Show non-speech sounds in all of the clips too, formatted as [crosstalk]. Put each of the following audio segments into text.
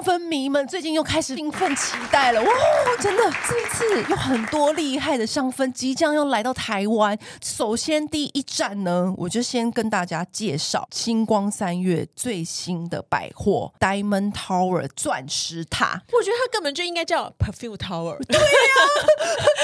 香氛迷们最近又开始兴奋期待了哇！真的，这一次有很多厉害的香氛即将要来到台湾。首先第一站呢，我就先跟大家介绍星光三月最新的百货 Diamond Tower 钻石塔。我觉得它根本就应该叫 Perfume Tower。对呀、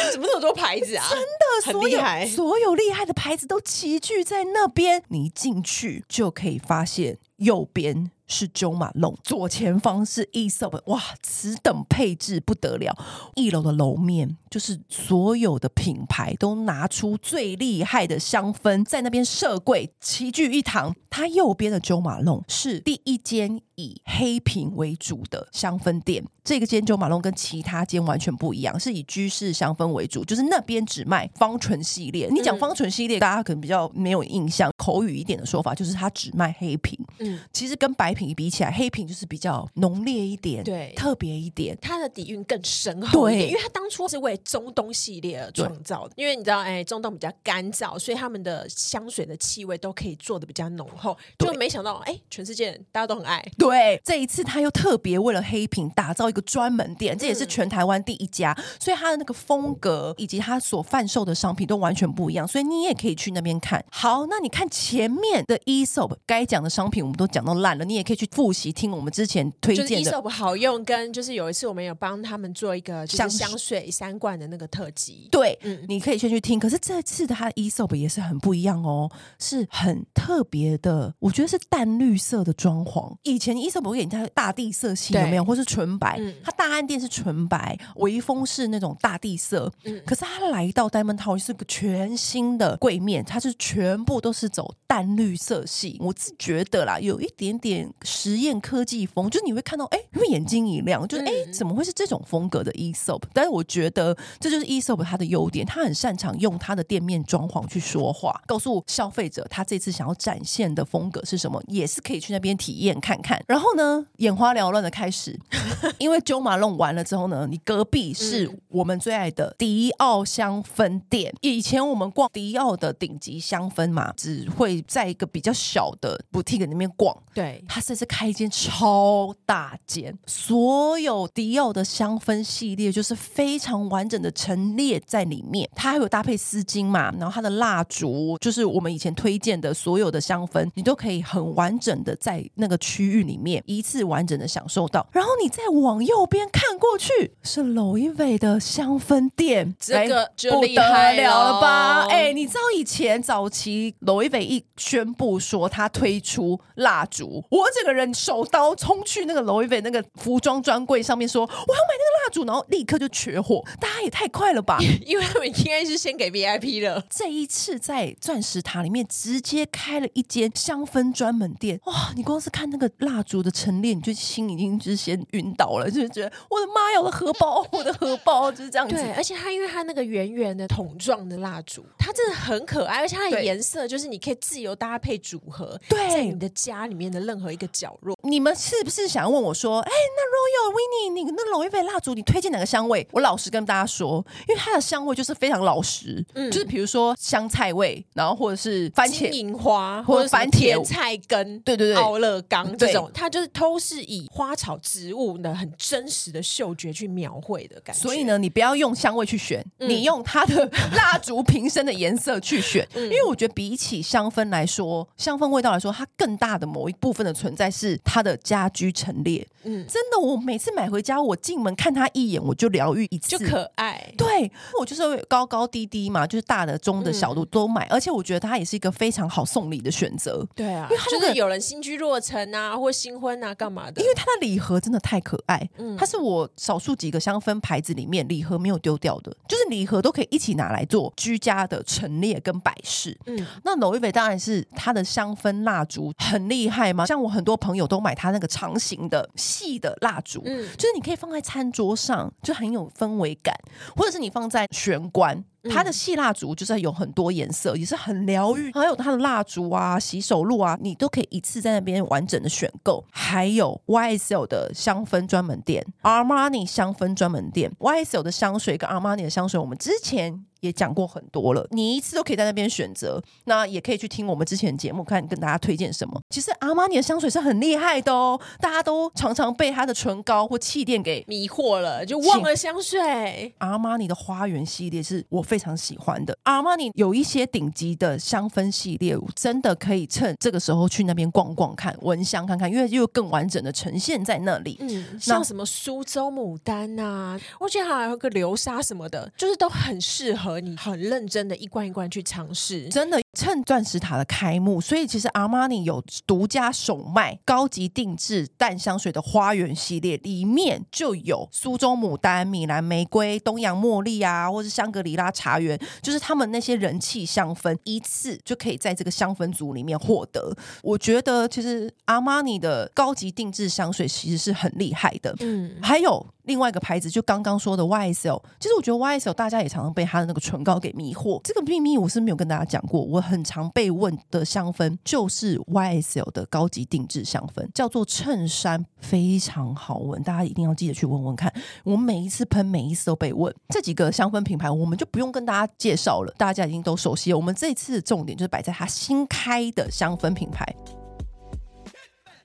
啊，[laughs] 怎么那么多牌子啊？真的，很厉害，所有厉害的牌子都齐聚在那边。你进去就可以发现右边。是 Jo Malone，左前方是 Aesop，哇，此等配置不得了！一楼的楼面就是所有的品牌都拿出最厉害的香氛，在那边设柜齐聚一堂。它右边的 Jo Malone 是第一间以黑瓶为主的香氛店，这个间 Jo Malone 跟其他间完全不一样，是以居士香氛为主，就是那边只卖芳醇系列。你讲芳醇系列，大家可能比较没有印象，口语一点的说法就是它只卖黑瓶。嗯，其实跟白瓶比起来，黑瓶就是比较浓烈一点，对，特别一点，它的底蕴更深厚一点。对，因为它当初是为中东系列而创造的。因为你知道，哎，中东比较干燥，所以他们的香水的气味都可以做的比较浓厚。就没想到，哎，全世界大家都很爱。对，这一次他又特别为了黑瓶打造一个专门店，这也是全台湾第一家，所以他的那个风格以及他所贩售的商品都完全不一样。所以你也可以去那边看。好，那你看前面的 Aesop 该讲的商品我们都讲到烂了，你也可以去复习听我们之前推荐的。就是 Aesop 好用，跟就是有一次我们有帮他们做一个香香水三罐的那个特辑。对，嗯，你可以先去听。可是这次的他的 Aesop 也是很不一样哦，是很特别的。我觉得是淡绿色的装潢。以前 Aesop 不会给人家大地色系有没有，或是纯白？嗯、它大安店是纯白，微风是那种大地色。嗯、可是它来到 Diamond Tower 是个全新的柜面，它是全部都是走淡绿色系。我自觉得啦，有一点点实验科技风，就是你会看到，哎，因为眼睛一亮，就是哎，怎么会是这种风格的 Aesop？但是我觉得这就是 Aesop 它的优点，它很擅长用它的店面装潢去说话，告诉消费者他这次想要展现的风格是什么，也是可以去那边体验看看。然后呢，眼花缭乱的开始，[laughs] 因为 Jo Malone 完了之后呢，你隔壁是我们最爱的迪奥香氛店。以前我们逛迪奥的顶级香氛嘛，只会在一个比较小的 boutique 里面逛。对，他这次开一间超大间，所有迪奥的香氛系列就是非常完整的陈列在里面。它还有搭配丝巾嘛，然后它的蜡烛就是我们以前推荐的所有的香氛，你都可以很完整的在那个区域里面一次完整的享受到。然后你再往右边看过去，是 Loewe 的香氛店，这个就厉害了，了吧？哎，你知道以前早期 Loewe 一宣布说他推出蜡烛。我整个人手刀冲去那个 Loewe 那个服装专柜上面说，我要买那个蜡烛，然后立刻就缺货。大家也太快了吧？[laughs] 因为他们应该是先给 VIP 了。这一次在钻石塔里面直接开了一间香氛专门店，哇！你光是看那个蜡烛的陈列，你就心已经就是先晕倒了，就是觉得我的妈呀，我的荷包，我的荷包就是这样子。对，而且它因为它那个圆圆的桶状的蜡烛，它真的很可爱，而且它的颜色就是你可以自由搭配组合，对，在你的家里面的任何一个角落，你们是不是想要问我说，哎，那 Royal Winnie，你那 Loewe 蜡烛，你推荐哪个香味？我老实跟大家说，因为它的香味就是非常老实，嗯，就是比如说香菜味，然后或者是番茄、金银花，或者番茄。甜菜根，对对对，奥勒冈这种，它就是都是以花草植物的很真实的嗅觉去描绘的感觉。所以呢，你不要用香味去选，嗯、你用它的 [laughs] 蜡烛瓶身的颜色去选，嗯、因为我觉得比起香氛来说，香氛味道来说，它更大的某一部分的存在是它的家居陈列。嗯，真的，我每次买回家，我进门看它一眼，我就疗愈一次，就可爱。对，我就是高高低低嘛，就是大的、中的、小的都买，嗯、而且我觉得它也是一个非常好送礼的选择。对啊，因为它、那个、就是有人新居落成啊，或新婚啊，干嘛的？因为它的礼盒真的太可爱，嗯，它是我少数几个香氛牌子里面礼盒没有丢掉的，就是礼盒都可以一起拿来做居家的陈列跟摆饰。嗯，那 Loewe 当然是它的香氛蜡烛很厉害嘛，像我很多朋友都买它那个长形的细的蜡烛，嗯，就是你可以放在餐桌上，就很有氛围感，或者是你放在玄关。它的细蜡烛就是有很多颜色，也是很疗愈。还有它的蜡烛啊、洗手露啊，你都可以一次在那边完整的选购。还有 YSL 的香氛专门店、Armani 香氛专门店、YSL 的香水跟 Armani 的香水，我们之前。也讲过很多了，你一次都可以在那边选择，那也可以去听我们之前的节目，看跟大家推荐什么。其实阿玛尼的香水是很厉害的哦，大家都常常被它的唇膏或气垫给迷惑了，就忘了香水。阿玛尼的花园系列是我非常喜欢的。阿玛尼有一些顶级的香氛系列，真的可以趁这个时候去那边逛逛看，闻香看看，因为又更完整的呈现在那里。嗯，像什么苏州牡丹啊，我觉得还有个流沙什么的，就是都很适合。和你很认真的一罐一罐去尝试，真的趁钻石塔的开幕，所以其实阿玛尼有独家首卖高级定制淡香水的花园系列，里面就有苏州牡丹、米兰玫瑰、东洋茉莉啊，或是香格里拉茶园，就是他们那些人气香氛，一次就可以在这个香氛组里面获得。我觉得其实阿玛尼的高级定制香水其实是很厉害的，嗯，还有。另外一个牌子就刚刚说的 YSL，其实我觉得 YSL 大家也常常被它的那个唇膏给迷惑。这个秘密我是没有跟大家讲过。我很常被问的香氛就是 YSL 的高级定制香氛，叫做衬衫，非常好闻，大家一定要记得去闻闻看。我每一次喷，每一次都被问。这几个香氛品牌我们就不用跟大家介绍了，大家已经都熟悉了。我们这次重点就是摆在它新开的香氛品牌，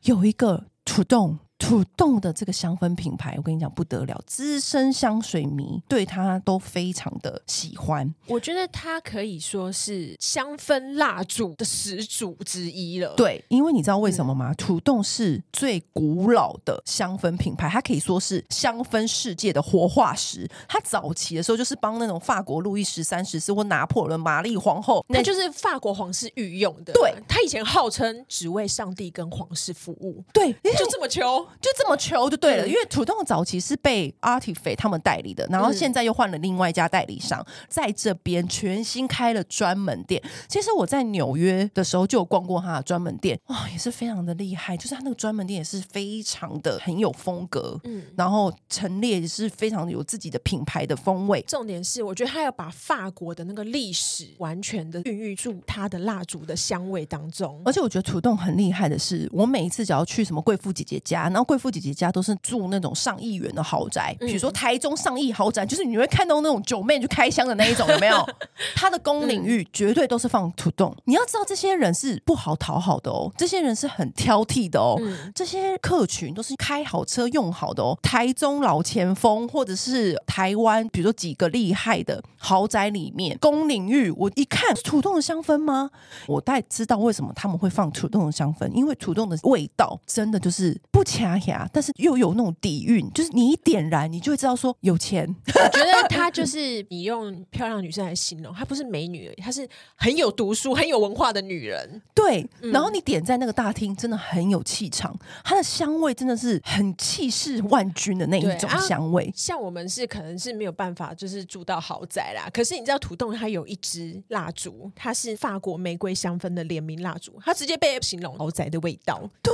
有一个土豆。土豆的这个香氛品牌，我跟你讲不得了，资深香水迷对它都非常的喜欢。我觉得它可以说是香氛蜡烛的始祖之一了。对，因为你知道为什么吗？嗯、土豆是最古老的香氛品牌，它可以说是香氛世界的活化石。它早期的时候就是帮那种法国路易十三十四或拿破仑玛丽皇后，那就是法国皇室御用的。对，他以前号称只为上帝跟皇室服务。对，就这么求。就这么求就对了，嗯、因为土豆早期是被 Artife 他们代理的，然后现在又换了另外一家代理商，嗯、在这边全新开了专门店。其实我在纽约的时候就有逛过他的专门店，哇，也是非常的厉害。就是他那个专门店也是非常的很有风格，嗯，然后陈列也是非常有自己的品牌的风味。重点是，我觉得他要把法国的那个历史完全的孕育住他的蜡烛的香味当中。而且我觉得土豆很厉害的是，我每一次只要去什么贵妇姐姐家，然后贵妇姐姐家都是住那种上亿元的豪宅，比如说台中上亿豪宅，就是你会看到那种九妹去开箱的那一种，有没有？[laughs] 他的公领域绝对都是放土豆。你要知道，这些人是不好讨好的哦，这些人是很挑剔的哦，这些客群都是开好车用好的哦。台中老前锋，或者是台湾，比如说几个厉害的豪宅里面，公领域，我一看是土豆的香氛吗？我大概知道为什么他们会放土豆的香氛，因为土豆的味道真的就是不掐牙，但是又有那种底蕴，就是你一点燃，你就会知道说有钱。我觉得她就是你用漂亮女生来形容，她不是美女而已，她是很有读书、很有文化的女人。对，嗯、然后你点在那个大厅，真的很有气场，它的香味真的是很气势万钧的那一种香味。啊、像我们是可能是没有办法，就是住到豪宅啦。可是你知道土豆它有一支蜡烛，它是法国玫瑰香氛的联名蜡烛，它直接被形容豪宅的味道。对，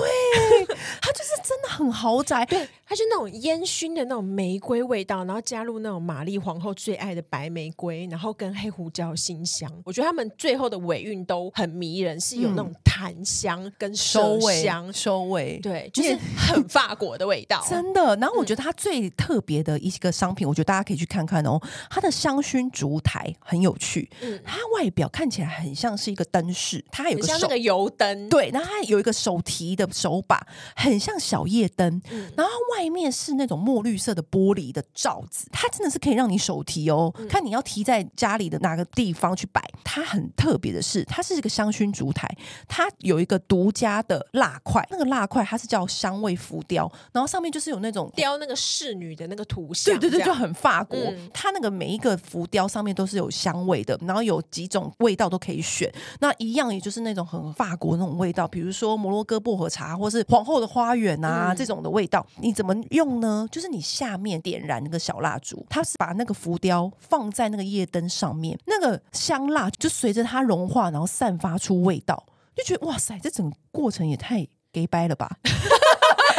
它就是真的很豪宅。对。它是那种烟熏的那种玫瑰味道，然后加入那种玛丽皇后最爱的白玫瑰，然后跟黑胡椒馨香。我觉得他们最后的尾韵都很迷人，是有那种檀香跟麝香收尾，对，就是很法国的味道，[laughs] 真的。然后我觉得它最特别的一个商品，嗯、我觉得大家可以去看看哦。它的香薰烛台很有趣，嗯，它外表看起来很像是一个灯饰，它有个像那个油灯，对，然后它有一个手提的手把，很像小夜灯，嗯、然后外。外面是那种墨绿色的玻璃的罩子，它真的是可以让你手提哦。嗯、看你要提在家里的哪个地方去摆。它很特别的是，它是一个香薰烛台，它有一个独家的蜡块，那个蜡块它是叫香味浮雕，然后上面就是有那种雕那个侍女的那个图像，对对对，就很法国。嗯、它那个每一个浮雕上面都是有香味的，然后有几种味道都可以选。那一样也就是那种很法国那种味道，比如说摩洛哥薄荷茶，或是皇后的花园啊、嗯、这种的味道，你怎么？用呢？就是你下面点燃那个小蜡烛，它是把那个浮雕放在那个夜灯上面，那个香蜡就随着它融化，然后散发出味道，就觉得哇塞，这整个过程也太给掰了吧！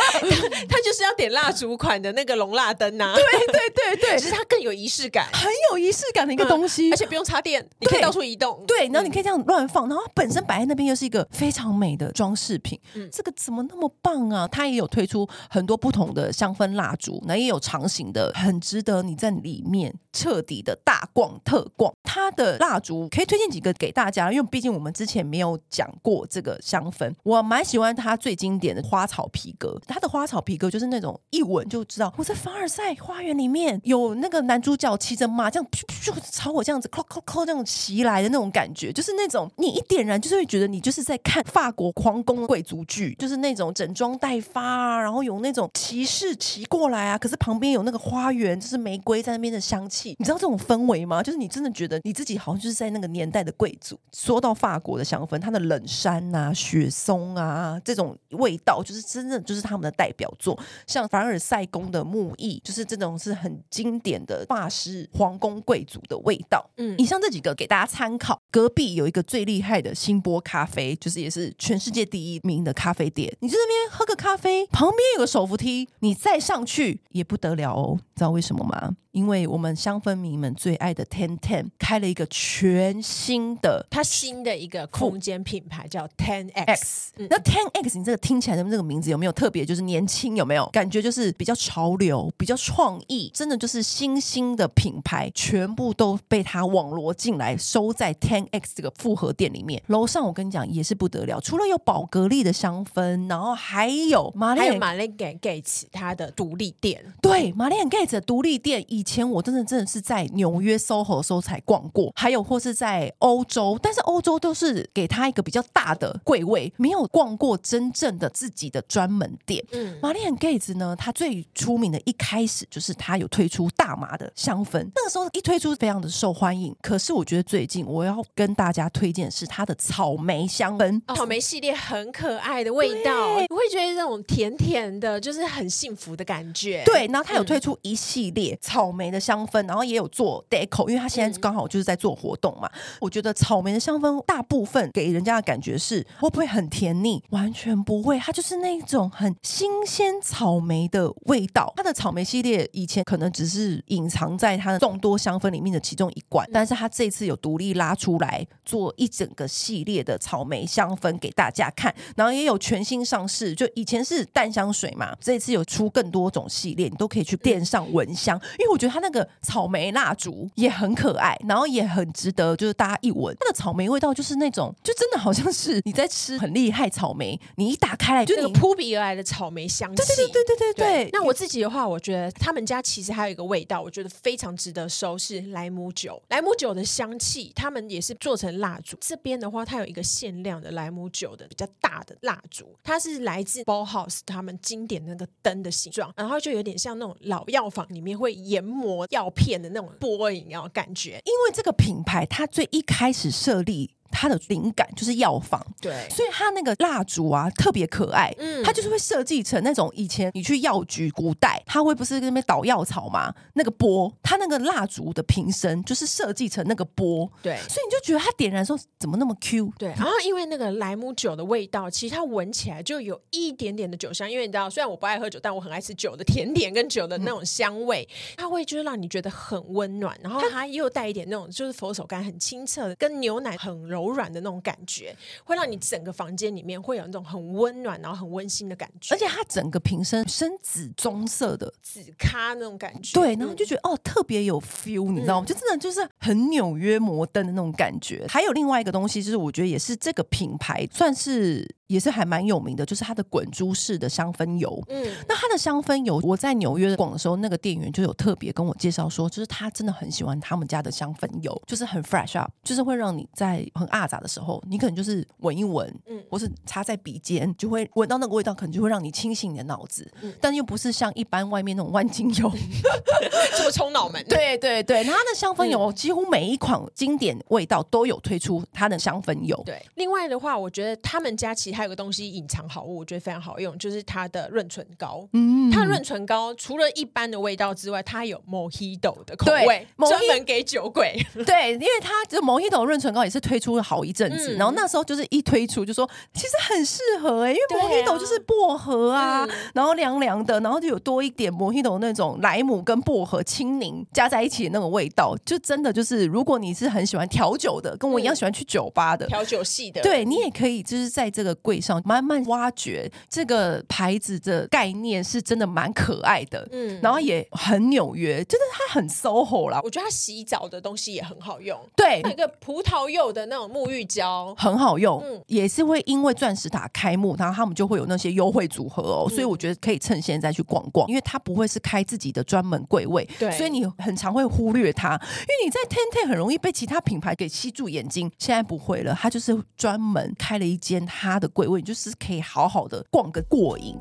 [laughs] 他就是要点蜡烛款的那个龙蜡灯呐。对对对对，只是它更有仪式感，很有仪式感的一个东西，而且不用插电，你可以到处移动。对，然后你可以这样乱放，然后它本身摆在那边又是一个非常美的装饰品。嗯，这个怎么那么棒啊？它也有推出很多不同的香氛蜡烛，那也有长形的，很值得你在里面彻底的大逛特逛。它的蜡烛可以推荐几个给大家，因为毕竟我们之前没有讲过这个香氛，我蛮喜欢它最经典的花草皮革。它的花草皮革就是那种一闻就知道我在凡尔赛花园里面有那个男主角骑着马这样噗噗噗朝我这样子扣扣扣这种袭来的那种感觉，就是那种你一点燃就是会觉得你就是在看法国皇宫贵族剧，就是那种整装待发啊，然后有那种骑士骑过来啊，可是旁边有那个花园，就是玫瑰在那边的香气，你知道这种氛围吗？就是你真的觉得你自己好像就是在那个年代的贵族。说到法国的香氛，它的冷杉啊、雪松啊这种味道，就是真的就是他们的代表作，像凡尔赛宫的木艺，就是这种是很经典的法式皇宫贵族的味道。嗯，以上这几个给大家参考。隔壁有一个最厉害的星波咖啡，就是也是全世界第一名的咖啡店。你在那边喝个咖啡，旁边有个手扶梯，你再上去也不得了哦。知道为什么吗？因为我们香氛迷们最爱的 Ten Ten 开了一个全新的，它新的一个空间品牌叫 Ten X。那 Ten X，你这个听起来的这个名字有没有特别？就是年轻有没有感觉？就是比较潮流，比较创意，真的就是新兴的品牌，全部都被它网罗进来，收在 Ten X 这个复合店里面。楼上我跟你讲也是不得了，除了有宝格丽的香氛，然后还有玛丽，还有玛丽莲盖茨它的独立店。对，玛丽莲盖茨的独立店以。前我真的真的是在纽约 SOHO 的时候才逛过，还有或是在欧洲，但是欧洲都是给他一个比较大的柜位，没有逛过真正的自己的专门店。嗯，玛丽莲盖茨呢，它最出名的一开始就是它有推出大麻的香氛，那个时候一推出非常的受欢迎。可是我觉得最近我要跟大家推荐的是它的草莓香氛，草莓系列很可爱的味道，我会觉得这种甜甜的，就是很幸福的感觉。对，然后它有推出一系列草莓。莓的香氛，然后也有做 deco，因为他现在刚好就是在做活动嘛。嗯、我觉得草莓的香氛大部分给人家的感觉是会不会很甜腻？完全不会，它就是那种很新鲜草莓的味道。它的草莓系列以前可能只是隐藏在它的众多香氛里面的其中一罐，但是它这次有独立拉出来做一整个系列的草莓香氛给大家看，然后也有全新上市，就以前是淡香水嘛，这次有出更多种系列，你都可以去店上闻香，因为我觉得。它那个草莓蜡烛也很可爱，然后也很值得，就是大家一闻，它的草莓味道就是那种，就真的好像是你在吃很厉害草莓，你一打开来就那个扑鼻而来的草莓香气。对对对对对对。那我自己的话，我觉得他们家其实还有一个味道，我觉得非常值得收，是莱姆酒。莱姆酒的香气，他们也是做成蜡烛。这边的话，它有一个限量的莱姆酒的比较大的蜡烛，它是来自 Bauhaus 他们经典那个灯的形状，然后就有点像那种老药房里面会研磨药片的那种波影啊感觉，因为这个品牌它最一开始设立。它的灵感就是药房，对，所以它那个蜡烛啊特别可爱，嗯，它就是会设计成那种以前你去药局古代，它会不是那边倒药草嘛？那个波，它那个蜡烛的瓶身就是设计成那个波，对，所以你就觉得它点燃的时候怎么那么 Q？对，然后因为那个莱姆酒的味道，其实它闻起来就有一点点的酒香，因为你知道，虽然我不爱喝酒，但我很爱吃酒的甜点跟酒的那种香味，嗯、它会就是让你觉得很温暖，然后它又带一点那种就是佛手柑很清澈的，跟牛奶很柔软的那种感觉，会让你整个房间里面会有那种很温暖，然后很温馨的感觉。而且它整个瓶身深紫棕色的紫咖那种感觉，对，然后就觉得、嗯、哦，特别有 feel，你知道吗？嗯、就真的就是很纽约摩登的那种感觉。还有另外一个东西，就是我觉得也是这个品牌算是。也是还蛮有名的，就是它的滚珠式的香氛油。嗯，那它的香氛油，我在纽约逛的时候，那个店员就有特别跟我介绍说，就是他真的很喜欢他们家的香氛油，就是很 fresh up，就是会让你在很阿杂的时候，你可能就是闻一闻，嗯，或是擦在鼻尖，就会闻到那个味道，可能就会让你清醒你的脑子。嗯，但又不是像一般外面那种万金油 [laughs] 这么冲脑门。对 [laughs] 对对，那它的香氛油几乎每一款经典味道都有推出它的香氛油。对，另外的话，我觉得他们家其实。还有个东西隐藏好物，我觉得非常好用，就是它的润唇膏。嗯，它润唇膏除了一般的味道之外，它有 Mojito 的口味，专门给酒鬼。对，因为它这 Mojito 润唇膏也是推出了好一阵子，嗯、然后那时候就是一推出就说其实很适合哎、欸，因为摩希朵就是薄荷啊，啊然后凉凉的，然后就有多一点摩希朵那种莱姆跟薄荷青柠加在一起的那种味道，就真的就是如果你是很喜欢调酒的，跟我一样喜欢去酒吧的调、嗯、酒系的，对你也可以就是在这个柜上慢慢挖掘这个牌子的概念，是真的蛮可爱的，嗯，然后也很纽约，就是它很 SOHO 啦。我觉得它洗澡的东西也很好用，对，那个葡萄柚的那种沐浴胶。很好用，嗯，也是会因为钻石塔开幕，然后他们就会有那些优惠组合哦，嗯，所以我觉得可以趁现在去逛逛，因为它不会是开自己的专门柜位，对，所以你很常会忽略它，因为你在 Ten Ten 很容易被其他品牌给吸住眼睛，现在不会了，它就是专门开了一间它的柜位，就是可以好好的逛个过瘾。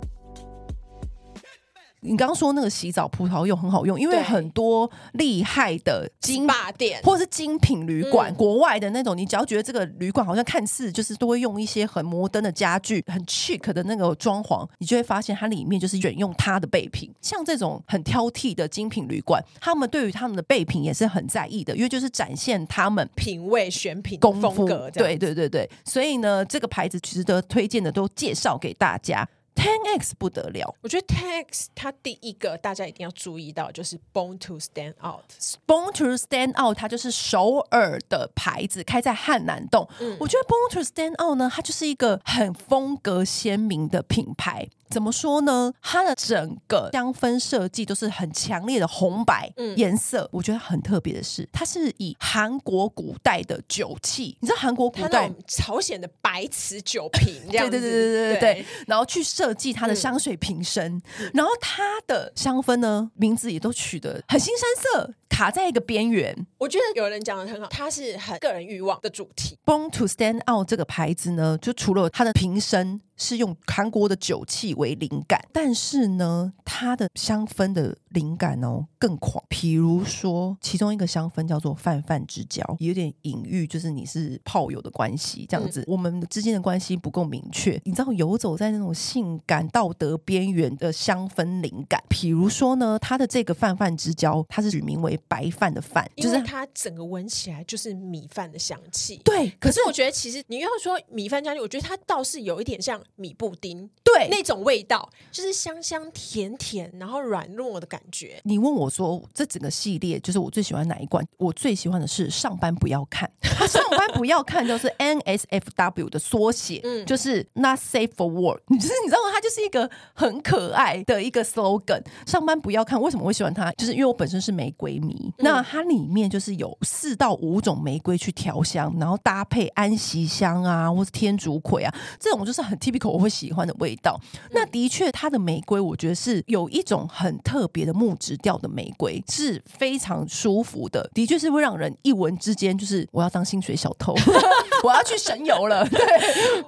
你刚刚说那个洗澡葡萄柚很好用，因为很多厉害的精霸店或者是精品旅馆，嗯，国外的那种，你只要觉得这个旅馆好像看似就是都会用一些很摩登的家具，很 chic 的那个装潢，你就会发现它里面就是选用它的备品。像这种很挑剔的精品旅馆，他们对于他们的备品也是很在意的，因为就是展现他们品味选品功格。对对对对，所以呢，这个牌子值得推荐的都介绍给大家。Ten X 不得了，我觉得 Ten X 它第一个大家一定要注意到就是 Born to Stand Out。Born to Stand Out 它就是首尔的牌子，开在汉南洞。嗯，我觉得 Born to Stand Out 呢，它就是一个很风格鲜明的品牌。怎么说呢？它的整个香氛设计都是很强烈的红白颜色。嗯、我觉得很特别的是，它是以韩国古代的酒器，你知道韩国古代朝鲜的白瓷酒瓶 [laughs] 这样子，对对对对对对，然后去设计它的香水瓶身，嗯、然后它的香氛呢，名字也都取得很新山色，卡在一个边缘。我觉得有人讲的很好，它是很个人欲望的主题。Born to Stand Out 这个牌子呢，就除了它的瓶身。是用韩国的酒器为灵感，但是呢，它的香氛的灵感哦更狂。比如说，其中一个香氛叫做“泛泛之交”，有点隐喻，就是你是炮友的关系这样子。嗯、我们之间的关系不够明确，你知道，游走在那种性感道德边缘的香氛灵感。比如说呢，它的这个“泛泛之交”，它是取名为“白饭”的饭，就是它整个闻起来就是米饭的香气。对，可是我觉得其实你要说米饭香气，我觉得它倒是有一点像。米布丁，对，那种味道就是香香甜甜，然后软糯的感觉。你问我说，这整个系列就是我最喜欢哪一罐？我最喜欢的是上班不要看，[laughs] 上班不要看就是 NSFW 的缩写，嗯，就是 Not Safe for Work。你就是你知道吗？它就是一个很可爱的一个 slogan。上班不要看，为什么会喜欢它？就是因为我本身是玫瑰迷。嗯、那它里面就是有四到五种玫瑰去调香，然后搭配安息香啊，或是天竺葵啊，这种就是很 typical。我会喜欢的味道，那的确，它的玫瑰我觉得是有一种很特别的木质调的玫瑰，是非常舒服的，的确是会让人一闻之间就是我要当薪水小偷，[laughs] 我要去神游了。[laughs] 对，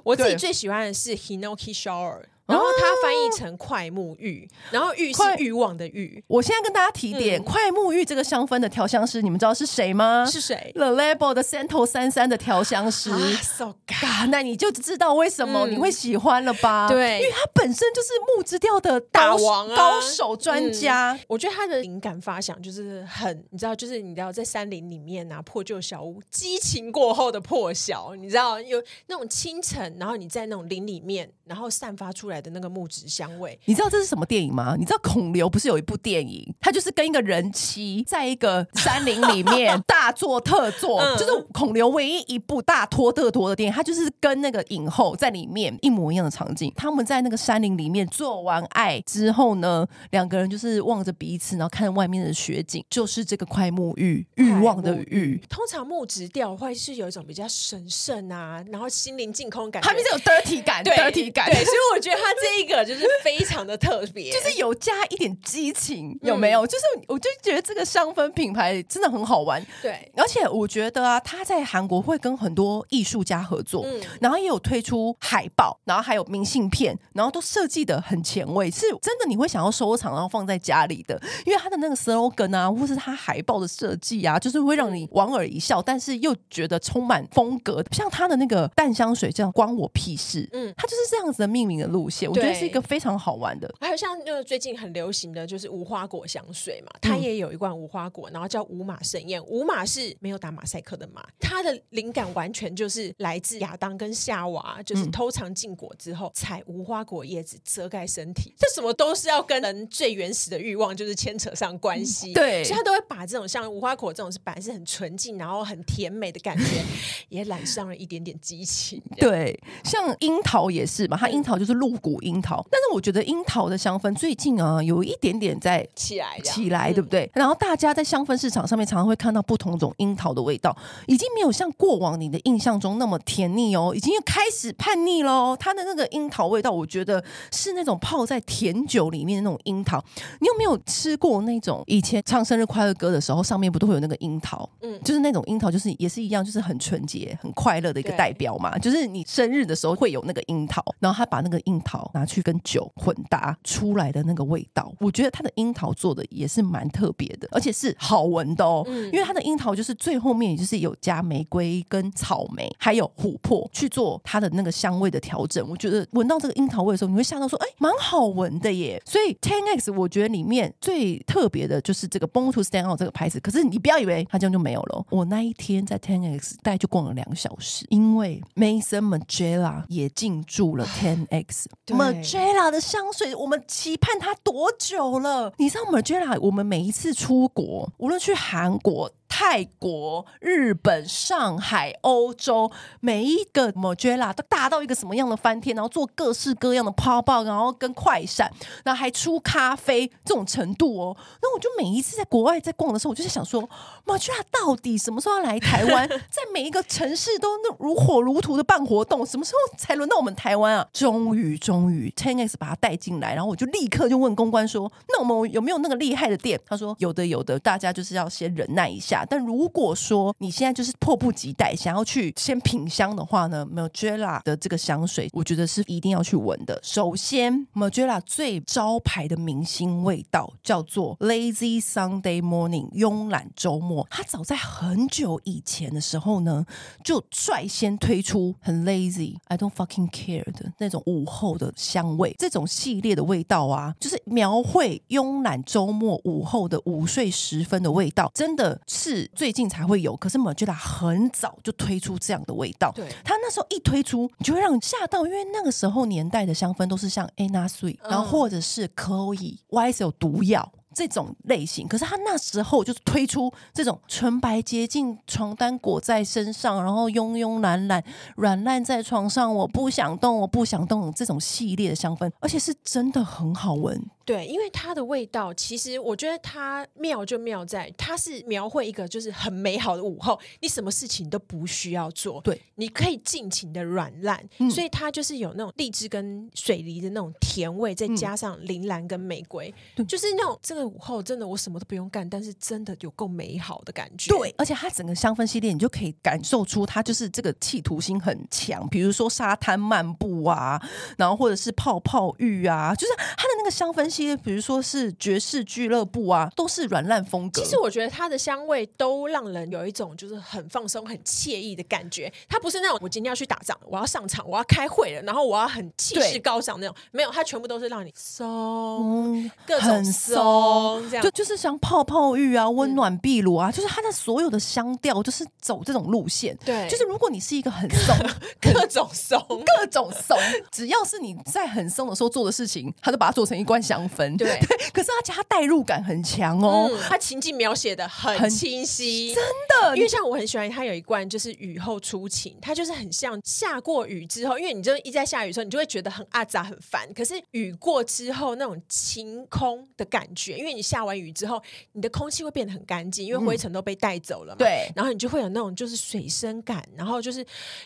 我自己最喜欢的是 Hinoki Shower。然后它翻译成快沐浴，然后浴是欲望的浴。我现在跟大家提点，快沐浴这个香氛的调香师，你们知道是谁吗？是谁？The Label 的 Santo 三三的调香师。Ah, so God，那你就知道为什么你会喜欢了吧？嗯、对，因为它本身就是木质调的大王、啊、高手专家、嗯。我觉得他的灵感发想就是很，你知道，就是你知道在山林里面啊，破旧小屋，激情过后的破晓，你知道有那种清晨，然后你在那种林里面，然后散发出来的那个木质香。味，你知道这是什么电影吗？你知道孔刘不是有一部电影，他就是跟一个人妻在一个山林里面 [laughs] 大做特做，嗯、就是孔刘唯一一部大拖特拖的电影，他就是跟那个影后在里面一模一样的场景。他们在那个山林里面做完爱之后呢，两个人就是望着彼此，然后看外面的雪景，就是这个快木浴欲望的欲。通常木质调会是有一种比较神圣啊，然后心灵净空感觉，他们是有 dirty 感，dirty 感，对，所以我觉得他这一个就是。非常的特别，[laughs] 就是有加一点激情，有没有？嗯、就是我就觉得这个香氛品牌真的很好玩，对。而且我觉得啊，他在韩国会跟很多艺术家合作，嗯，然后也有推出海报，然后还有明信片，然后都设计的很前卫，是真的你会想要收藏，然后放在家里的。因为他的那个 slogan 啊，或是他海报的设计啊，就是会让你莞尔一笑，但是又觉得充满风格。像他的那个淡香水这样关我屁事，嗯，他就是这样子的命名的路线，我觉得是一个非常好玩的。还有像那个最近很流行的就是无花果香水嘛，它也有一罐无花果，然后叫五马盛宴。五马是没有打马赛克的马，它的灵感完全就是来自亚当跟夏娃，就是偷尝禁果之后采无花果叶子遮盖身体，这什么都是要跟人最原始的欲望就是牵扯上关系。对，所以他都会把这种像无花果这种是本来是很纯净，然后很甜美的感觉，[laughs] 也染上了一点点激情。对，像樱桃也是嘛，它樱桃就是鹿骨樱桃，但是我觉得樱桃的香氛最近啊有一点点在起来起来，对不对？然后大家在香氛市场上面常常会看到不同种樱桃的味道，已经没有像过往你的印象中那么甜腻哦，已经又开始叛逆喽。它的那个樱桃味道，我觉得是那种泡在甜酒里面的那种樱桃。你有没有吃过那种以前唱生日快乐歌的时候，上面不都会有那个樱桃？嗯，就是那种樱桃，就是也是一样，就是很纯洁、很快乐的一个代表嘛。就是你生日的时候会有那个樱桃，然后他把那个樱桃拿去跟酒混搭出来的那个味道，我觉得它的樱桃做的也是蛮特别的，而且是好闻的哦。嗯，因为它的樱桃就是最后面也就是有加玫瑰跟草莓，还有琥珀去做它的那个香味的调整。我觉得闻到这个樱桃味的时候，你会吓到说，哎，蛮好闻的耶。所以 Ten X 我觉得里面最特别的就是这个 Born to Stand Out 这个牌子。可是你不要以为它这样就没有了。我那一天在 Ten X 大概就逛了两个小时，因为 Maison Margiela 也进驻了 Ten X。Margiela 的香水，我们期盼它多久了？你知道 Margiela，我们每一次出国，无论去韩国。泰国、日本、上海、欧洲，每一个 Margiela 都大到一个什么样的翻天，然后做各式各样的泡泡，然后跟快闪，然后还出咖啡这种程度哦。那我就每一次在国外在逛的时候，我就在想说，Margiela 到底什么时候要来台湾？在每一个城市都那如火如荼的办活动，什么时候才轮到我们台湾啊？终于，终于，Ten X 把它带进来，然后我就立刻就问公关说：“那我们有没有那个厉害的店？”他说：“有的，有的，大家就是要先忍耐一下。”但如果说你现在就是迫不及待想要去先品香的话呢，Margiela 的这个香水，我觉得是一定要去闻的。首先，Margiela 最招牌的明星味道叫做 Lazy Sunday Morning，慵懒周末。它早在很久以前的时候呢，就率先推出很 lazy，I don't fucking care 的那种午后的香味。这种系列的味道啊，就是描绘慵懒周末午后的午睡时分的味道，真的是。最近才会有，可是 Margiela 很早就推出这样的味道。对，它那时候一推出，你就会让你吓到，因为那个时候年代的香氛都是像 Anna Sui，然后或者是 Chloe，YSL 毒药。这种类型，可是他那时候就是推出这种纯白洁净床单裹在身上，然后慵慵懒懒软烂在床上，我不想动，我不想动这种系列的香氛，而且是真的很好闻。对，因为它的味道，其实我觉得它妙就妙在，它是描绘一个就是很美好的午后，你什么事情都不需要做，对，你可以尽情的软烂，嗯、所以它就是有那种荔枝跟水梨的那种甜味，再加上铃兰跟玫瑰，嗯、就是那种这个午后真的我什么都不用干，但是真的有够美好的感觉。对，而且它整个香氛系列，你就可以感受出它就是这个企图心很强，比如说沙滩漫步啊，然后或者是泡泡浴啊，就是它的那个香氛系。比如说是爵士俱乐部啊，都是软烂风格。其实我觉得它的香味都让人有一种就是很放松、很惬意的感觉。它不是那种我今天要去打仗，我要上场，我要开会了，然后我要很气势高涨那种。没有，它全部都是让你松，嗯、各种松，这样就就是像泡泡浴啊、温暖壁炉啊，嗯、就是它的所有的香调就是走这种路线。对，就是如果你是一个很松、[laughs] 各种松、各种松，只要是你在很松的时候做的事情，它都把它做成一罐香氛。对，[laughs] 对，可是而且它代入感很强哦，嗯、它情境描写的很清晰，真的。因为像我很喜欢他有一罐就是雨后初晴，它就是很像下过雨之后，因为你就一在下雨的时候，你就会觉得很阿杂很烦。可是雨过之后那种晴空的感觉，因为你下完雨之后，你的空气会变得很干净，因为灰尘都被带走了嘛。对、嗯，然后你就会有那种就是水生感，然后就是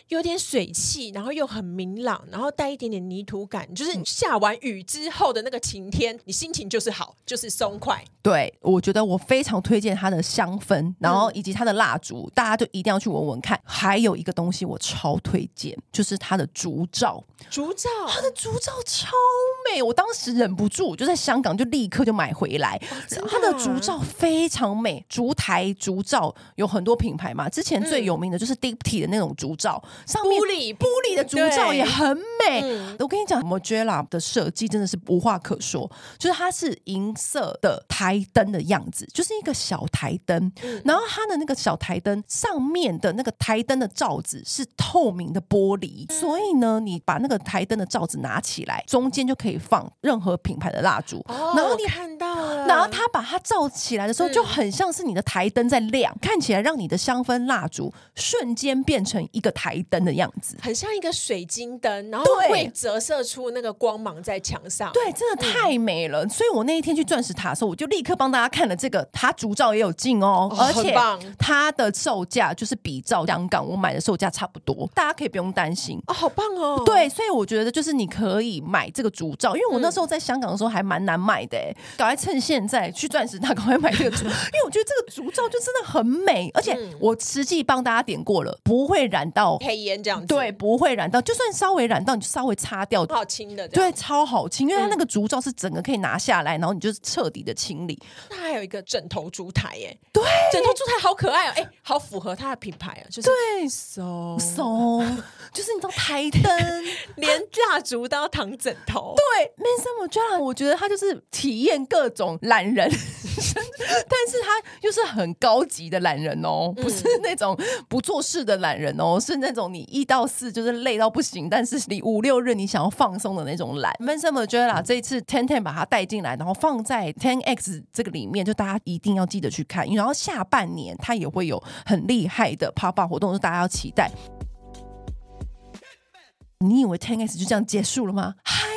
有点水汽，然后又很明朗，然后带一点点泥土感，就是下完雨之后的那个晴天。天你心情就是好，就是松快。对，我觉得我非常推荐它的香氛，然后以及它的蜡烛，嗯、大家就一定要去闻闻看。还有一个东西我超推荐，就是它的烛罩。烛罩，它的烛罩超美，我当时忍不住，就在香港就立刻就买回来。哦、它的烛罩非常美，烛台烛罩有很多品牌嘛，之前最有名的就是 Diptyque 的那种烛罩，嗯、上面玻璃玻璃的烛罩也很美。嗯、我跟你讲，Margiela 的设计真的是无话可说，就是它是银色的台灯的样子，就是一个小台灯，嗯、然后它的那个小台灯上面的那个台灯的罩子是透明的玻璃，嗯、所以呢，你把那个台灯的罩子拿起来，中间就可以放任何品牌的蜡烛，哦、然后你看到了，然后它把它罩起来的时候，就很像是你的台灯在亮，嗯、看起来让你的香氛蜡烛瞬间变成一个台灯的样子，很像一个水晶灯，然后会折射出那个光芒在墙上，对，真的太美了。嗯、所以我那一天去钻石塔的时候，我就立刻帮大家看了这个，它烛照也有进哦，哦而且它的售价就是比照香港我买的售价差不多，大家可以不用担心哦，好棒哦，对，所以我觉得就是你可以买这个烛照，因为我那时候在香港的时候还蛮难买的，哎，赶快趁现在去钻石塔赶快买这个烛，[laughs] 因为我觉得这个烛照就真的很美，而且我实际帮大家点过了，不会染到黑烟这样子，对，不会染到，就算稍微染到，你就稍微擦掉，好轻的，对，超好清，因为它那个烛罩是整个可以拿下来，然后你就是彻底的清理。那还有一个枕头烛台，耶，对，枕头烛台好可爱哦，哎，好符合它的品牌啊，就是对，so so，[laughs] 就是你知道台灯连蜡烛都要躺枕头，对，Maison Margiela，我觉得他就是体验各种懒人，[laughs] 但是他又是很高级的懒人哦，不是那种不做事的懒人哦，是那种你一到四就是累到不行，但是你五六日你想要放松的那种懒。Maison Margiela 这一次 Ten Ten 把它带进来，然后放在 Ten X 这个里面，就大家一定要记得去看，然后下半年它也会有很厉害的 pop up 活动，就大家要期待。你以为 Ten X 就这样结束了吗？嗨！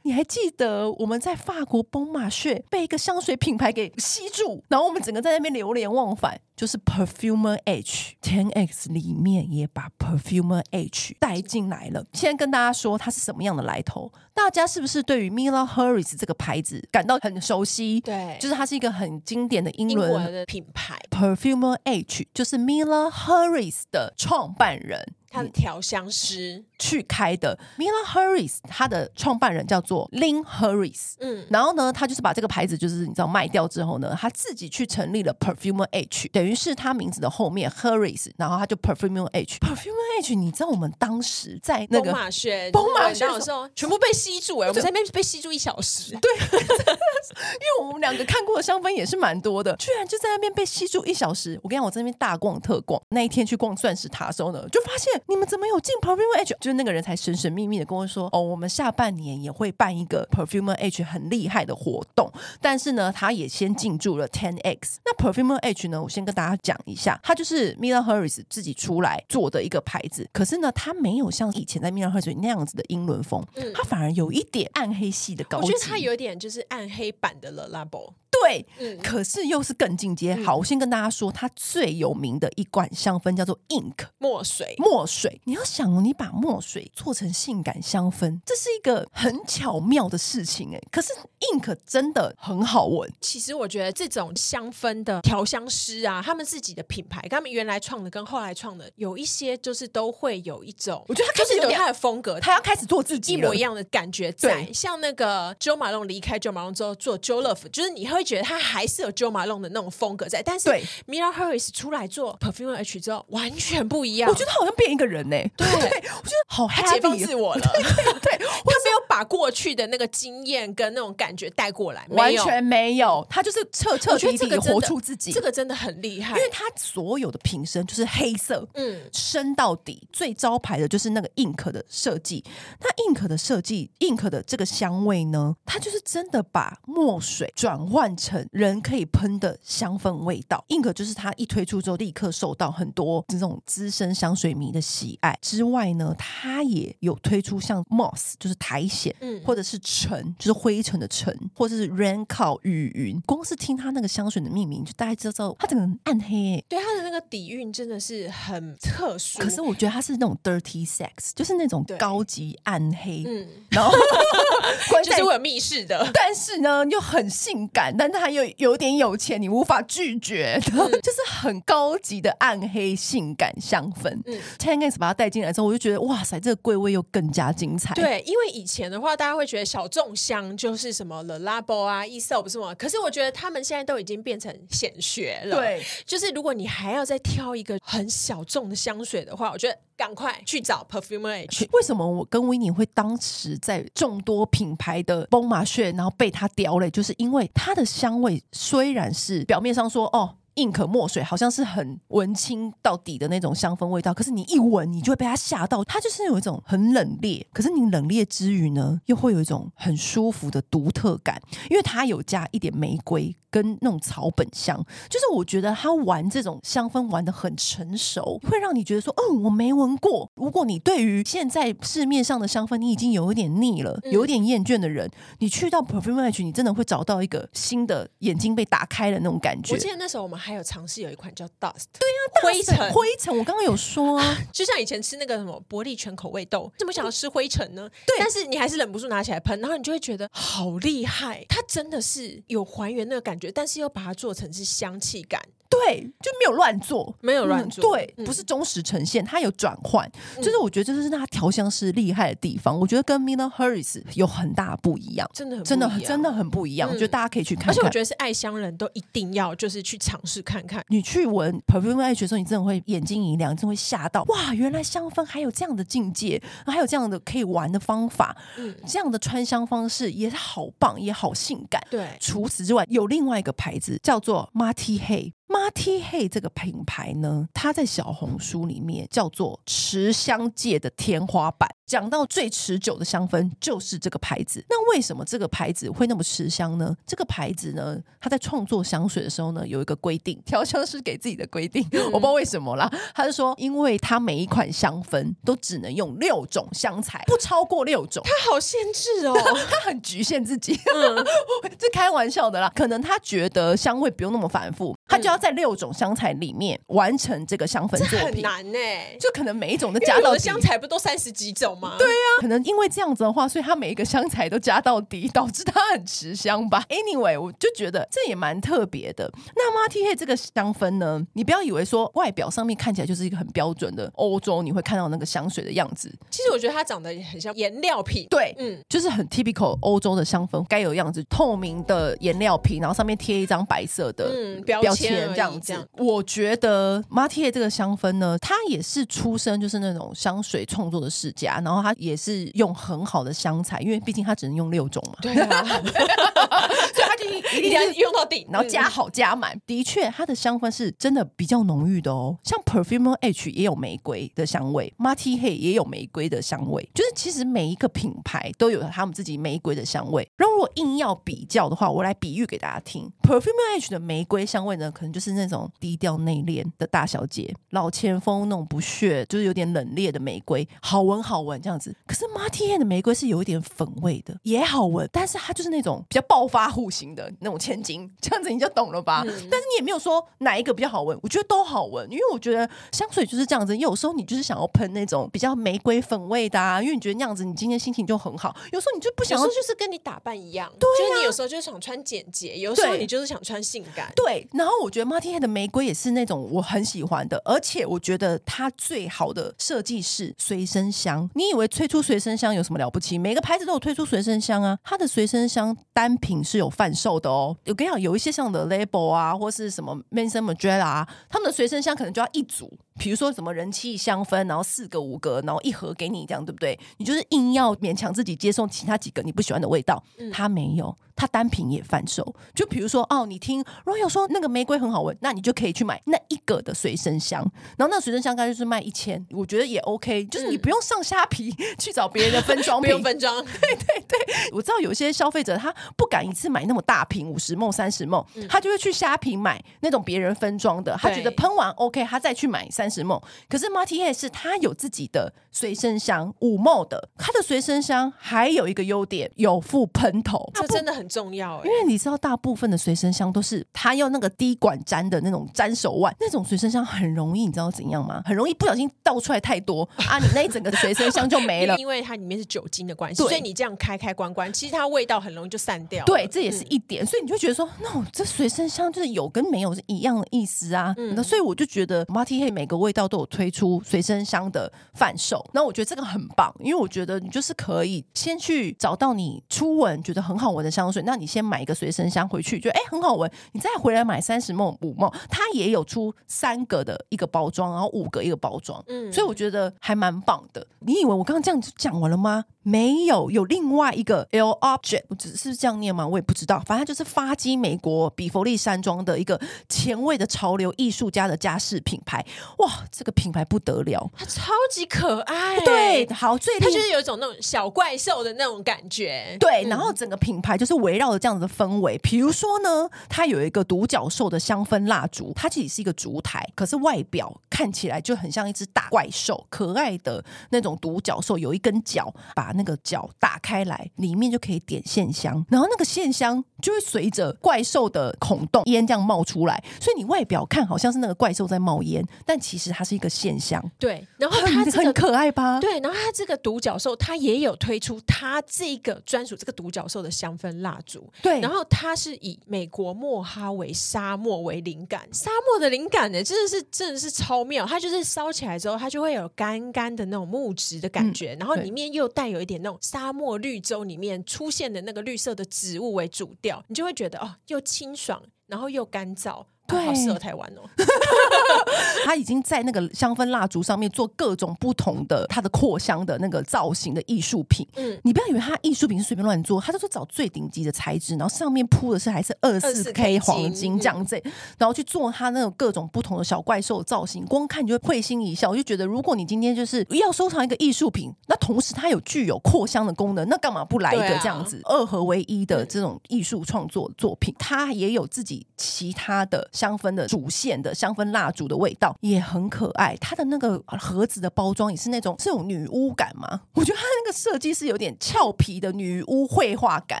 你还记得我们在法国崩马穴被一个香水品牌给吸住，然后我们整个在那边流连忘返。就是 Perfumer H Ten X 里面也把 Perfumer H 带进来了。现在跟大家说它是什么样的来头，大家是不是对于 Mila Harris 这个牌子感到很熟悉？对，就是它是一个很经典的英伦的品牌。Perfumer H 就是 Mila Harris 的创办人。他的调香师。去开的，Mila Harris，他的创办人叫做 Lynn Harris，嗯，然后呢，他就是把这个牌子就是你知道卖掉之后呢，他自己去成立了 Perfumer H，等于是他名字的后面 Harris，然后他就 Perfumer H，Perfumer H，你知道我们当时在那个马轩，崩马轩的时候全部被吸住哎，我们在那边被吸住一小时，[laughs] 对，[laughs] 因为我们两个看过的香氛也是蛮多的，居然就在那边被吸住一小时。我跟你讲，我在那边大逛特逛，那一天去逛钻石塔的时候呢，就发现。你们怎么有进 Perfumer H？就是那个人才神神秘秘的跟我说：“哦，我们下半年也会办一个 Perfumer H 很厉害的活动。”但是呢，他也先进驻了 Ten X。那 Perfumer H 呢，我先跟大家讲一下，它就是 Mila Harris 自己出来做的一个牌子。可是呢，它没有像以前在 Mila Harris 那样子的英伦风，嗯，它反而有一点暗黑系的高级。我觉得它有点就是暗黑版的 Le Labo。对，嗯，可是又是更进阶。好，我先跟大家说，它最有名的一罐香氛叫做 Ink 墨水。墨水，你要想哦，你把墨水做成性感香氛，这是一个很巧妙的事情哎。可是 Ink 真的很好闻。其实我觉得这种香氛的调香师啊，他们自己的品牌，跟他们原来创的跟后来创的有一些，就是都会有一种，我觉得他开始有他的风格，他要开始做自己一模一样的感觉在。对像那个 Jo Malone 离开 Jo Malone 之后做 Jo Love，就是你会。觉得他还是有 Jo Malone 的那种风格在，但是对 Mila Harris 出来做 Perfumer H 之后完全不一样。我觉得他好像变一个人呢、欸，对，[laughs] 对，我觉得好他解放自我了。[laughs] 对，对，[laughs] 他没有把过去的那个经验跟那种感觉带过来，完全没有。他就是彻彻底底活出自己，这个真的很厉害，因为他所有的瓶身就是黑色，嗯，深到底。最招牌的就是那个 Ink 的设计。那 Ink 的设计，Ink 的这个香味呢，它就是真的把墨水转换。成人可以喷的香氛味道。Ink 就是它一推出之后，立刻受到很多这种资深香水迷的喜爱。之外呢，它也有推出像 Moss，就是苔藓，嗯，或者是尘，就是灰尘的尘，或者是 Rain Cloud 雨云。光是听它那个香水的命名，就大概知道它整个暗黑、欸。对它的那个底蕴真的是很特殊。可是我觉得它是那种 Dirty Sex，就是那种高级暗黑。嗯，然后 [laughs] 就是我有密室的，但是呢又很性感，但是它又有点有钱，你无法拒绝的，嗯、[laughs] 就是很高级的暗黑性感香氛。嗯，Tank 把它带进来之后，我就觉得哇塞，这个柜位又更加精彩。对，因为以前的话，大家会觉得小众香就是什么 Le Labo 啊、Aesop 不是吗？可是我觉得他们现在都已经变成显学了。对，就是如果你还要再挑一个很小众的香水的话，我觉得。赶快去找 Perfumer H。为什么我跟 Winnie 会当时在众多品牌的崩麻穴然后被他叼嘞？就是因为它的香味虽然是表面上说哦。Ink 墨水好像是很文青到底的那种香氛味道，可是你一闻，你就会被它吓到。它就是有一种很冷冽，可是你冷冽之余呢，又会有一种很舒服的独特感，因为它有加一点玫瑰跟那种草本香。就是我觉得它玩这种香氛玩的很成熟，会让你觉得说，嗯，我没闻过。如果你对于现在市面上的香氛你已经有一点腻了，有一点厌倦的人，你去到 Perfume Match，你真的会找到一个新的眼睛被打开的那种感觉。我记得那时候我们还。有尝试有一款叫 Dust，对呀、啊，灰尘灰尘。我刚刚有说、啊，[laughs] 就像以前吃那个什么伯利全口味豆，怎么想要吃灰尘呢？对，但是你还是忍不住拿起来喷，然后你就会觉得好厉害，它真的是有还原那个感觉，但是又把它做成是香气感。对，就没有乱做，没有乱做，嗯、对，嗯、不是忠实呈现，它有转换，嗯、就是我觉得这是他调香师厉害的地方。我觉得跟 Miner Harris 有很大不一样，真的很真的真的很不一样。我觉得大家可以去看看，而且我觉得是爱香人都一定要就是去尝试看看。你去闻 Perfume Edge 的时候，你真的会眼睛一亮，真的会吓到哇！原来香氛还有这样的境界，还有这样的可以玩的方法，嗯，这样的穿香方式也好棒，也好性感。对，除此之外，有另外一个牌子叫做 Marty Hay。Marty Hay 这个品牌呢，它在小红书里面叫做持香界的天花板。讲到最持久的香氛，就是这个牌子。那为什么这个牌子会那么持香呢？这个牌子呢，它在创作香水的时候呢，有一个规定，调香师给自己的规定，嗯、[laughs] 我不知道为什么啦。他是说，因为它每一款香氛都只能用六种香材，不超过六种。他好限制哦，[laughs] 他很局限自己。嗯，[laughs] 这开玩笑的啦。可能他觉得香味不用那么繁复，他就要在六种香材里面完成这个香氛作品。很难呢、欸，就可能每一种都加到香材不都三十几种？对呀、啊，可能因为这样子的话，所以他每一个香材都加到底，[laughs] 导致它很持香吧。Anyway，我就觉得这也蛮特别的。那 Marty Hay 这个香氛呢，你不要以为说外表上面看起来就是一个很标准的欧洲你会看到那个香水的样子。其实我觉得它长得很像颜料瓶，对，嗯，就是很 typical 欧洲的香氛该有样子，透明的颜料瓶，然后上面贴一张白色的标签这样子。我觉得 Marty Hay 这个香氛呢，它也是出身就是那种香水创作的世家，然后它也是用很好的香材，因为毕竟它只能用六种嘛。对啊，[laughs] 所以它就一定要用到底，然后加好加满。嗯、的确，它的香氛是真的比较浓郁的哦。像 Perfumer H 也有玫瑰的香味，Marty Hay 也有玫瑰的香味，就是其实每一个品牌都有他们自己玫瑰的香味。然后如果硬要比较的话，我来比喻给大家听，Perfumer H 的玫瑰香味呢，可能就是那种低调内敛的大小姐，老前锋那种不屑，就是有点冷冽的玫瑰，好闻好闻这样子。可是 Marty Hay 的玫瑰是有一点粉味的，也好闻，但是它就是那种比较暴发户型的那种千金，这样子你就懂了吧？嗯、但是你也没有说哪一个比较好闻，我觉得都好闻，因为我觉得香水就是这样子。有时候你就是想要喷那种比较玫瑰粉味的，啊，因为你觉得那样子你今天心情就很好。有时候你就不想要，有时候就是跟你打扮一样，对、啊，就是你有时候就是想穿简洁，有时候你就是想穿性感。对，然后我觉得 Marty Hay 的玫瑰也是那种我很喜欢的，而且我觉得它最好的设计是随身香。你以为推出随身香有什么了不起？每个牌子都有推出随身香啊，它的随身香单品是有贩瘦的哦。我跟你讲，有一些像的 Label 啊，或是什么 m a n s o n m a j e l l a 啊，他们的随身箱可能就要一组。比如说什么人气香氛，然后四个五个，然后一盒给你这样，对不对？你就是硬要勉强自己接受其他几个你不喜欢的味道，他没有。他单品也贩售，就比如说哦，你听 Royal 说那个玫瑰很好闻，那你就可以去买那一个的随身香，然后那随身香大概就是卖一千，我觉得也 OK，就是你不用上虾皮去找别人的分 [laughs] 装品，不用分装。[laughs] 对对对，我知道有些消费者他不敢一次买那么大瓶五十 ml 三十 ml，他就会去虾皮买那种别人分装的，他觉得喷完 OK，他再去买三十 ml。可是 Marty Head 是他有自己的随身箱五 ml 的，他的随身箱还有一个优点，有附喷头，这真的很重要，因为你知道，大部分的随身箱都是他用那个滴管粘的那种粘手腕，那种随身箱很容易，你知道怎样吗？很容易不小心倒出来太多啊，你那一整个随身箱就没了。因为它里面是酒精的关系，所以你这样开开关关，其实它味道很容易就散掉。对，这也是一点，所以你就觉得说，那、no, 这随身箱就是有跟没有是一样的意思啊。那、嗯、所以我就觉得 Marty Head 每个味道都有推出随身香的贩售，那我觉得这个很棒，因为我觉得你就是可以先去找到你初闻觉得很好闻的香水，那你先买一个。随身香回去觉得哎、欸、很好闻，你再回来买三十 ml 五 ml，它也有出三个的一个包装，然后五个一个包装，嗯，所以我觉得还蛮棒的。你以为我刚刚这样子讲完了吗？没有，有另外一个 L Object，我只是这样念吗？我也不知道，反正就是发迹美国比佛利山庄的一个前卫的潮流艺术家的家饰品牌。哇，这个品牌不得了，它超级可爱。对，好，最它就是有一种那种小怪兽的那种感觉。对，然后整个品牌就是围绕着这样子的氛围。比如说呢，它有一个独角兽的香氛蜡烛，它其实是一个烛台，可是外表看起来就很像一只大怪兽，可爱的那种独角兽，有一根脚把。那个角打开来，里面就可以点线香，然后那个线香就会随着怪兽的孔洞烟这样冒出来，所以你外表看好像是那个怪兽在冒烟，但其实它是一个现象。对，然后它、这个、很可爱吧？对，然后它这个独角兽它也有推出它这个专属这个独角兽的香氛蜡烛。对，然后它是以美国莫哈维沙漠为灵感，沙漠的灵感呢，真的是真的是超妙。它就是烧起来之后，它就会有干干的那种木质的感觉，嗯、然后里面又带有一点那种沙漠绿洲里面出现的那个绿色的植物为主调，你就会觉得哦，又清爽，然后又干燥。对，好适合台湾哦。[laughs] 他已经在那个香氛蜡烛上面做各种不同的它的扩香的那个造型的艺术品。嗯，你不要以为他艺术品是随便乱做，他都是找最顶级的材质，然后上面铺的是还是二四 K 黄金这样子，然后去做他那种各种不同的小怪兽造型。光看你就会会心一笑，我就觉得如果你今天就是要收藏一个艺术品，那同时它有具有扩香的功能，那干嘛不来一个这样子二合为一的这种艺术创作作品？它也有自己其他的。香氛的主线的香氛蜡烛的味道也很可爱，它的那个盒子的包装也是那种是有女巫感吗？我觉得它那个设计是有点俏皮的女巫绘画感，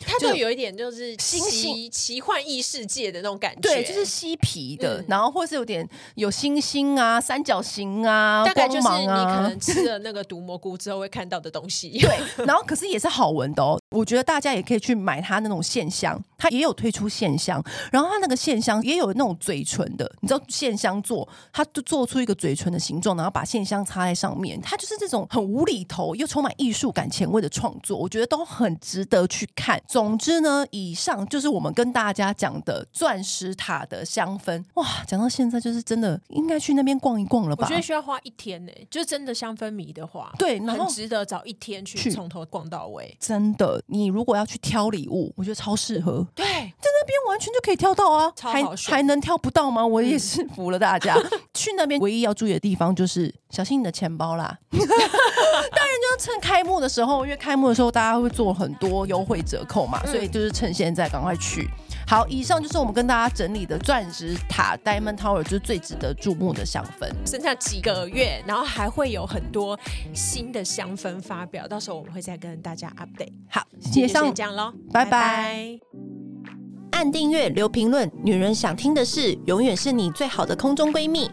它就有一点就是奇奇奇幻异世界的那种感觉，对，就是嬉皮的，嗯、然后或是有点有星星啊、三角形啊，大概就是你可能吃了那个毒蘑菇之后会看到的东西。[laughs] 对，然后可是也是好闻的哦，我觉得大家也可以去买它那种线香，它也有推出线香，然后它那个线香也有那种。嘴唇的，你知道线香做，它就做出一个嘴唇的形状，然后把线香插在上面，它就是这种很无厘头又充满艺术感、前卫的创作，我觉得都很值得去看。总之呢，以上就是我们跟大家讲的钻石塔的香氛。哇，讲到现在就是真的应该去那边逛一逛了吧？我觉得需要花一天呢、欸，就真的香氛迷的话，对，很值得找一天去从头逛到尾。真的，你如果要去挑礼物，我觉得超适合。对，在那边完全就可以挑到啊，还还能。挑不到吗？我也是 [laughs] 服了大家。嗯、去那边唯一要注意的地方就是小心你的钱包啦。[laughs] 当然就要趁开幕的时候，因为开幕的时候大家会做很多优惠折扣嘛，所以就是趁现在赶快去。好，以上就是我们跟大家整理的钻石塔 Diamond Tower，就是最值得注目的香氛。剩下几个月，然后还会有很多新的香氛发表，到时候我们会再跟大家 update。好，先这样喽，拜拜。按订阅，留评论，女人想听的事，永远是你最好的空中闺蜜。